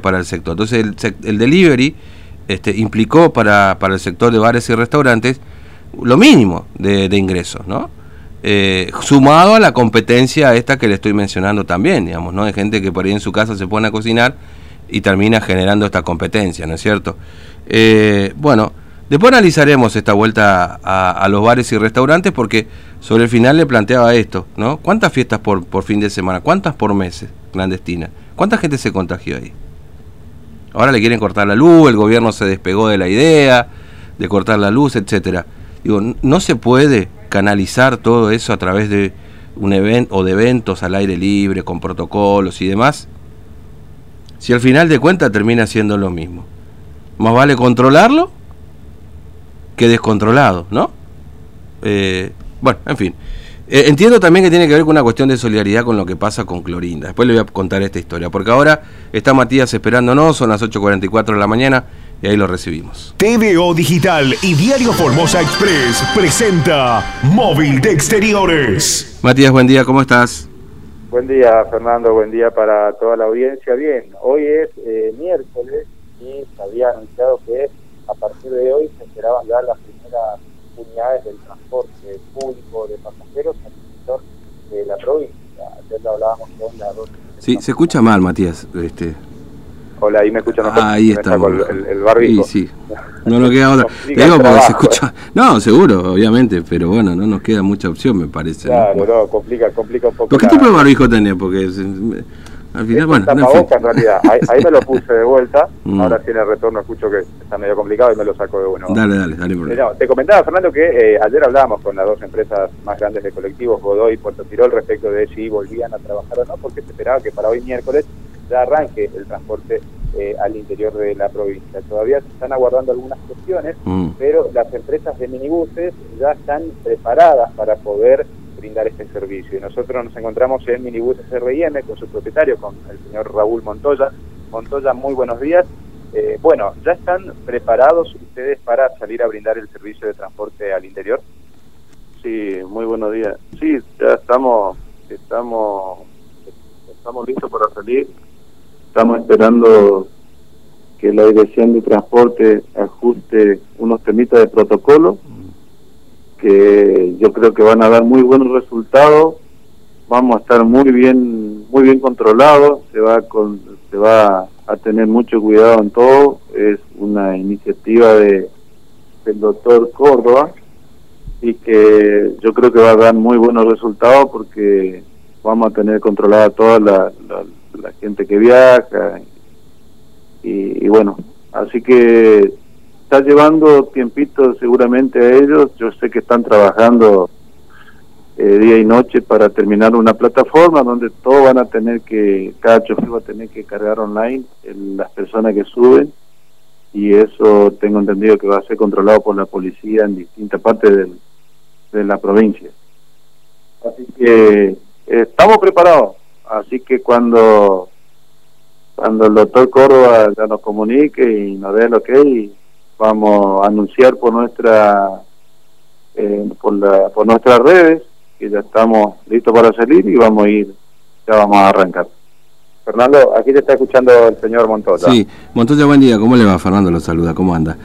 para el sector. Entonces el, el delivery este, implicó para, para, el sector de bares y restaurantes lo mínimo de, de ingresos, ¿no? Eh, sumado a la competencia esta que le estoy mencionando también, digamos, ¿no? De gente que por ahí en su casa se pone a cocinar y termina generando esta competencia, ¿no es cierto? Eh, bueno, después analizaremos esta vuelta a, a, los bares y restaurantes porque sobre el final le planteaba esto, ¿no? ¿Cuántas fiestas por, por fin de semana? ¿Cuántas por meses clandestinas? ¿Cuánta gente se contagió ahí? Ahora le quieren cortar la luz, el gobierno se despegó de la idea de cortar la luz, etcétera. Digo, no se puede canalizar todo eso a través de un evento o de eventos al aire libre, con protocolos y demás, si al final de cuentas termina siendo lo mismo. Más vale controlarlo que descontrolado, ¿no? Eh, bueno, en fin. Eh, entiendo también que tiene que ver con una cuestión de solidaridad con lo que pasa con Clorinda. Después le voy a contar esta historia, porque ahora está Matías esperándonos, son las 8.44 de la mañana y ahí lo recibimos. TVO Digital y Diario Formosa Express presenta Móvil de Exteriores. Matías, buen día, ¿cómo estás? Buen día, Fernando, buen día para toda la audiencia. Bien, hoy es eh, miércoles y se había anunciado que a partir de hoy se esperaban ya las primeras unidades del transporte público de pasajeros en el sector de la provincia. Ayer lo hablábamos con la dos. Sí, se escucha mal, Matías. Este... Hola, ahí me escuchan mejor. Ahí está. El, el barbijo. Sí, sí. No nos queda otra. Te digo porque se escucha. No, seguro, obviamente, pero bueno, no nos queda mucha opción, me parece. Claro, no, no complica, complica un poco. ¿Pero qué tipo de barbijo tenés? Porque al final, bueno. No, en, en realidad. Ahí, ahí, me lo puse de vuelta. Mm. Ahora sí en el retorno escucho que está medio complicado y me lo saco de bueno. Dale, dale, dale. Por no, te comentaba, Fernando, que eh, ayer hablábamos con las dos empresas más grandes de colectivos, Godoy y Puerto Tirol, respecto de si volvían a trabajar o no, porque se esperaba que para hoy miércoles ya arranque el transporte eh, al interior de la provincia. Todavía se están aguardando algunas cuestiones, mm. pero las empresas de minibuses ya están preparadas para poder brindar este servicio. Y nosotros nos encontramos en Minibuses RIM con su propietario, con el señor Raúl Montoya. Montoya, muy buenos días. Eh, bueno, ¿ya están preparados ustedes para salir a brindar el servicio de transporte al interior? Sí, muy buenos días. Sí, ya estamos, estamos, estamos listos para salir. Estamos esperando que la Dirección de Transporte ajuste unos temitas de protocolo que yo creo que van a dar muy buenos resultados. Vamos a estar muy bien, muy bien controlados. Se va con, se va a tener mucho cuidado en todo. Es una iniciativa de del doctor Córdoba y que yo creo que va a dar muy buenos resultados porque vamos a tener controlada toda la, la, gente que viaja y, bueno, así que está llevando tiempito seguramente a ellos, yo sé que están trabajando eh, día y noche para terminar una plataforma donde todos van a tener que, cada chofer va a tener que cargar online las personas que suben. Y eso tengo entendido que va a ser controlado por la policía en distintas partes del, de la provincia. Así que eh, estamos preparados, así que cuando cuando el doctor Córdoba ya nos comunique y nos dé lo que hay, vamos a anunciar por nuestra eh, por, la, por nuestras redes que ya estamos listos para salir y vamos a ir, ya vamos a arrancar. Fernando, aquí te está escuchando el señor Montoya. Sí, Montoya, buen día. ¿Cómo le va? Fernando lo saluda. ¿Cómo anda?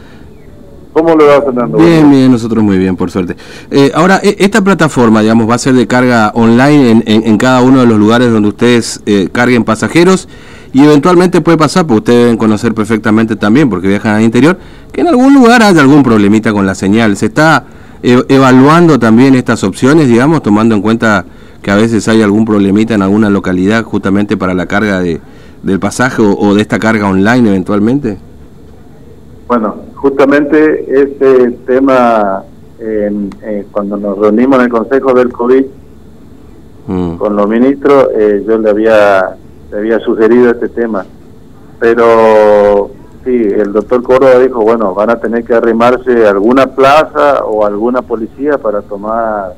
¿Cómo le va, Fernando? Bien, bien, nosotros muy bien, por suerte. Eh, ahora, esta plataforma, digamos, va a ser de carga online en, en, en cada uno de los lugares donde ustedes eh, carguen pasajeros y eventualmente puede pasar, porque ustedes deben conocer perfectamente también, porque viajan al interior, que en algún lugar haya algún problemita con la señal. ¿Se está e evaluando también estas opciones, digamos, tomando en cuenta que a veces hay algún problemita en alguna localidad justamente para la carga de, del pasaje o, o de esta carga online eventualmente? Bueno, justamente ese tema, eh, eh, cuando nos reunimos en el Consejo del COVID mm. con los ministros, eh, yo le había, le había sugerido este tema. Pero sí, el doctor Córdoba dijo, bueno, van a tener que arrimarse alguna plaza o alguna policía para tomar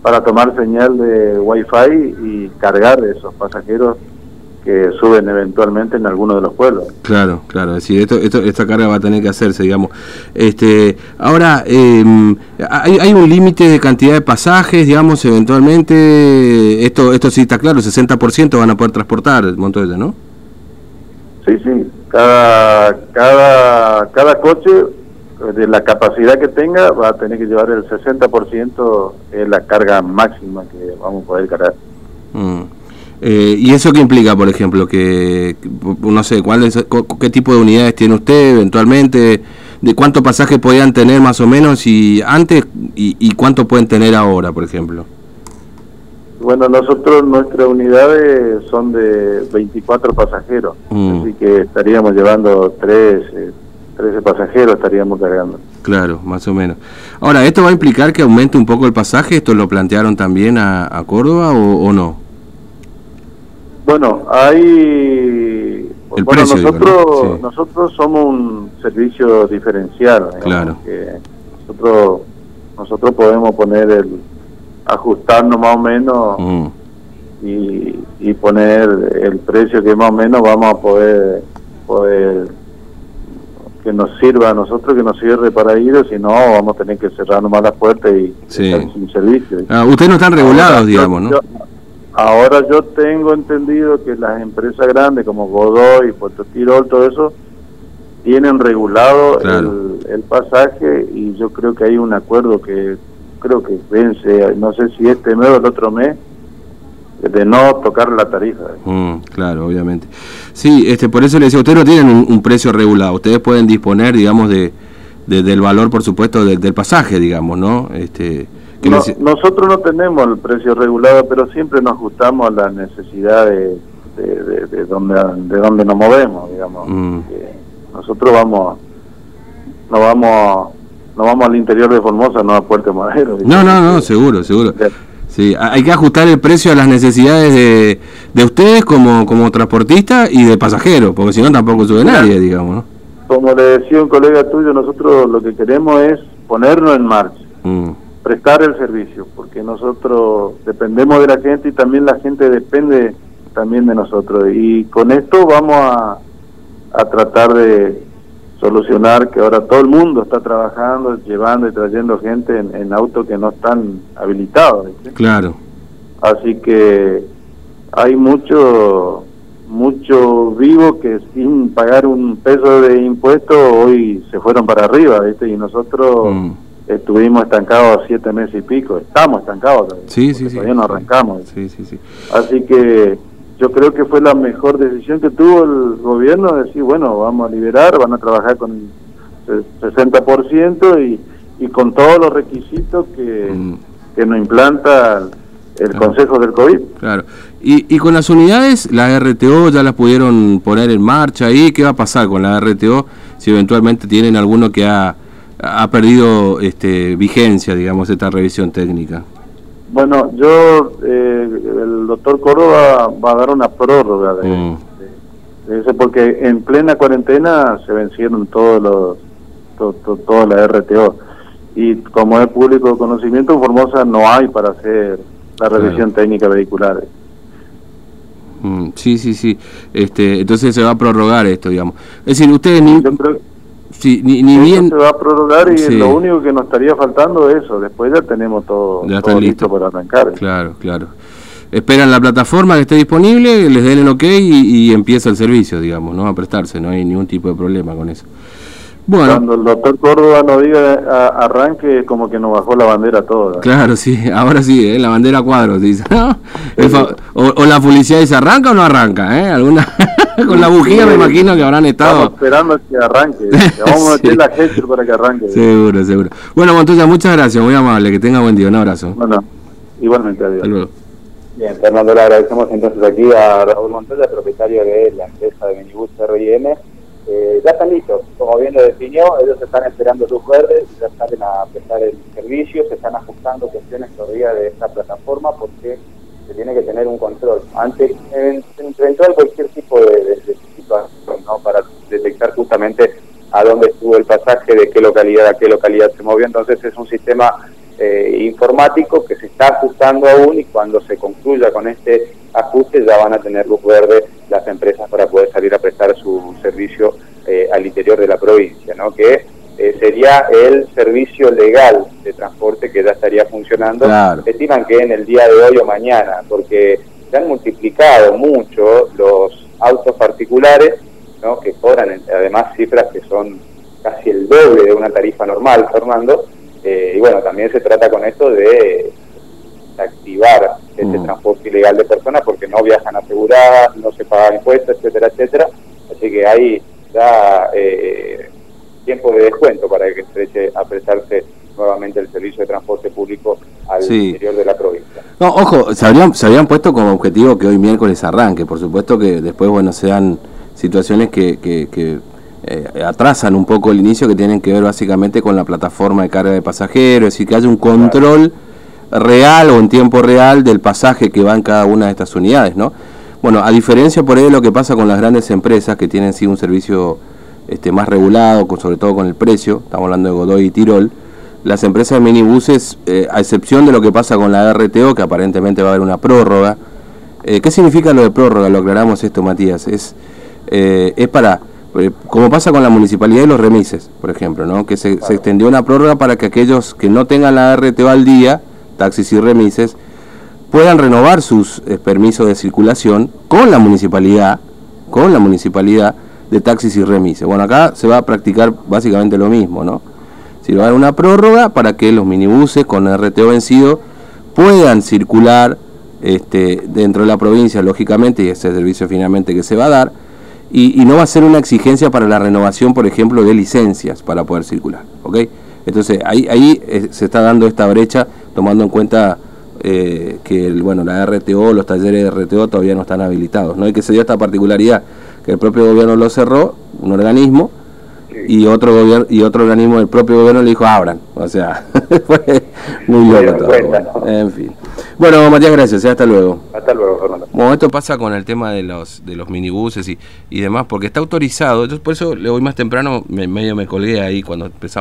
para tomar señal de wifi y cargar esos pasajeros que suben eventualmente en alguno de los pueblos. Claro, claro, es decir, esto, esto, esta carga va a tener que hacerse, digamos. Este, ahora, eh, hay, hay un límite de cantidad de pasajes, digamos, eventualmente, esto esto sí está claro, 60% van a poder transportar Montoya, ¿no? Sí, sí, cada, cada, cada coche de la capacidad que tenga va a tener que llevar el 60% de la carga máxima que vamos a poder cargar. Mm. Eh, ¿Y eso qué implica, por ejemplo? que No sé, ¿cuál ¿qué tipo de unidades tiene usted eventualmente? ¿De cuánto pasaje podían tener más o menos y antes y, cuánto pueden tener ahora, por ejemplo? Bueno, nosotros nuestras unidades son de 24 pasajeros, mm. así que estaríamos llevando 3, 13 pasajeros estaríamos cargando. Claro, más o menos. Ahora, ¿esto va a implicar que aumente un poco el pasaje? ¿Esto lo plantearon también a, Córdoba o, no? Bueno, hay... El bueno, nosotros, nosotros somos un servicio diferencial. claro. nosotros, nosotros podemos poner el... ajustarnos más o menos mm. y, y poner el precio que más o menos vamos a poder poder que nos sirva a nosotros, que nos sirve para ir, si no, vamos a tener que cerrar nomás la puerta y estar sin servicio. Ah, ustedes no están regulados, digamos, ¿no? Ahora yo tengo entendido que las empresas grandes como Godoy, Puerto Tirol, todo eso, tienen regulado el, el pasaje y yo creo que hay un acuerdo que creo que vence, no sé si este mes o el otro mes, de no tocar la tarifa. Mm, claro, obviamente. Sí, este, por eso le decía, ustedes no tienen un, precio regulado, ustedes pueden disponer, digamos, de, del valor, por supuesto, del pasaje, digamos, ¿no? Este, Nosotros no tenemos el precio regulado, pero siempre nos ajustamos a las necesidades de, de, donde, de donde nos movemos, digamos. Mm. Nosotros vamos, no vamos, no vamos al interior de Formosa, no a Puerto Madero. No, no, no, seguro, seguro. Sí, hay que ajustar el precio a las necesidades de, de ustedes como, como transportistas y de pasajeros, porque si no tampoco sube nadie, digamos. Como le decía un colega tuyo, nosotros lo que queremos es ponernos en marcha, mm. Prestar el servicio, porque nosotros dependemos de la gente y también la gente depende también de nosotros. Y con esto vamos a, a tratar de, solucionar que ahora todo el mundo está trabajando, llevando y trayendo gente en, autos que no están habilitados. Claro. Así que hay mucho mucho vivo que sin pagar un peso de impuesto hoy se fueron para arriba, ¿viste? Y nosotros mm. Estuvimos estancados siete meses y pico, estamos estancados. Sí, sí, sí. Todavía no arrancamos. Sí, sí, sí. Así que yo creo que fue la mejor decisión que tuvo el gobierno, decir, bueno, vamos a liberar, van a trabajar con el 60% y, y con todos los requisitos que, mm. que nos implanta el Consejo del COVID. Claro. Y, y con las unidades, la RTO ya las pudieron poner en marcha ahí. ¿Qué va a pasar con la RTO si eventualmente tienen alguno que ha, ha perdido este, vigencia, digamos, esta revisión técnica? Bueno, yo, eh, el doctor Córdoba va a dar una prórroga de, mm. eso, porque en plena cuarentena se vencieron todos los, to, toda la RTO. Y como es público conocimiento, en Formosa no hay para hacer la revisión técnica vehicular. Mm, sí, sí, sí. Este, entonces se va a prorrogar esto, digamos. Es decir, ustedes ni... Sí, ni, bien... Se va a prorrogar y lo único que nos estaría faltando es eso. Después ya tenemos todo, listo. para arrancar. Claro, claro. Esperan la plataforma que esté disponible, les den el ok y, empieza el servicio, digamos, no a prestarse, no hay ningún tipo de problema con eso. Bueno. Cuando el doctor Córdoba nos diga arranque, como que nos bajó la bandera toda. Claro, sí, ahora sí, ¿eh? la bandera cuadros, dice. O, la policía dice arranca o no arranca, ¿eh? Alguna... Con la bujía me imagino que habrán estado. Estamos esperando que arranque. vamos a meter la gente para que arranque. Seguro, seguro. Bueno, Montoya, muchas gracias, muy amable. Que tenga buen día. Un abrazo. Bueno, igualmente, adiós. Hasta Bien, Fernando, le agradecemos entonces aquí a Raúl Montoya, propietario de la empresa de minibús R&M. Eh, ya están listos, como bien lo definió, ellos están esperando luz verde, ya salen a prestar el servicio, se están ajustando cuestiones todavía de esta plataforma porque se tiene que tener un control. Ante eventual cualquier tipo de, situación, ¿no? Para detectar justamente a dónde estuvo el pasaje, de qué localidad a qué localidad se movió. Entonces es un sistema eh, informático que se está ajustando aún y cuando se concluya con este ajuste ya van a tener luz verde las empresas para poder salir a prestar su servicio eh, al interior de la provincia, ¿no? Que eh, sería el servicio legal de transporte que ya estaría funcionando. Estiman que en el día de hoy o mañana, porque se han multiplicado mucho los autos particulares ¿no? que cobran además cifras que son casi el doble de una tarifa normal, Fernando, eh, y bueno, también se trata con esto de activar mm. transporte ilegal de personas porque no viajan aseguradas, no se pagan impuestos, etcétera, etcétera. Así que hay ya eh, tiempo de descuento para que se eche a prestarse nuevamente el servicio de transporte público al interior de la provincia. No, ojo, se habían, se habían puesto como objetivo que hoy miércoles arranque, por supuesto que después, bueno, sean situaciones que, que, eh, atrasan un poco el inicio que tienen que ver básicamente con la plataforma de carga de pasajeros, es decir, que haya un control real o en tiempo real del pasaje que va en cada una de estas unidades, ¿no? Bueno, a diferencia por ahí de lo que pasa con las grandes empresas que tienen sí un servicio este, más regulado, con, sobre todo con el precio, estamos hablando de Godoy y Tirol, las empresas de minibuses, eh, a excepción de lo que pasa con la RTO, que aparentemente va a haber una prórroga, eh, ¿qué significa lo de prórroga? Lo aclaramos esto, Matías. Es, eh, es para, como pasa con la municipalidad y los remises, por ejemplo, ¿no? que se, se, extendió una prórroga para que aquellos que no tengan la RTO al día, taxis y remises, puedan renovar sus permisos de circulación con la municipalidad, con la municipalidad de taxis y remises. Bueno, acá se va a practicar básicamente lo mismo, ¿no? Si va a dar una prórroga para que los minibuses con RTO vencido puedan circular este, dentro de la provincia, lógicamente, y ese servicio finalmente que se va a dar, y, no va a ser una exigencia para la renovación, por ejemplo, de licencias para poder circular. ¿ok? Entonces, ahí, ahí eh, se está dando esta brecha, tomando en cuenta eh, que bueno, la RTO, los talleres de RTO todavía no están habilitados, ¿no? y que se dio esta particularidad, que el propio gobierno lo cerró, un organismo, y otro gobierno y otro organismo del propio gobierno le dijo abran o sea fue muy loco todo en fin. Bueno Matías gracias ¿eh? hasta luego. Hasta luego Fernando. Bueno esto pasa con el tema de los de los minibuses y, y demás porque está autorizado yo por eso le voy más temprano me, medio me colgué ahí cuando empezamos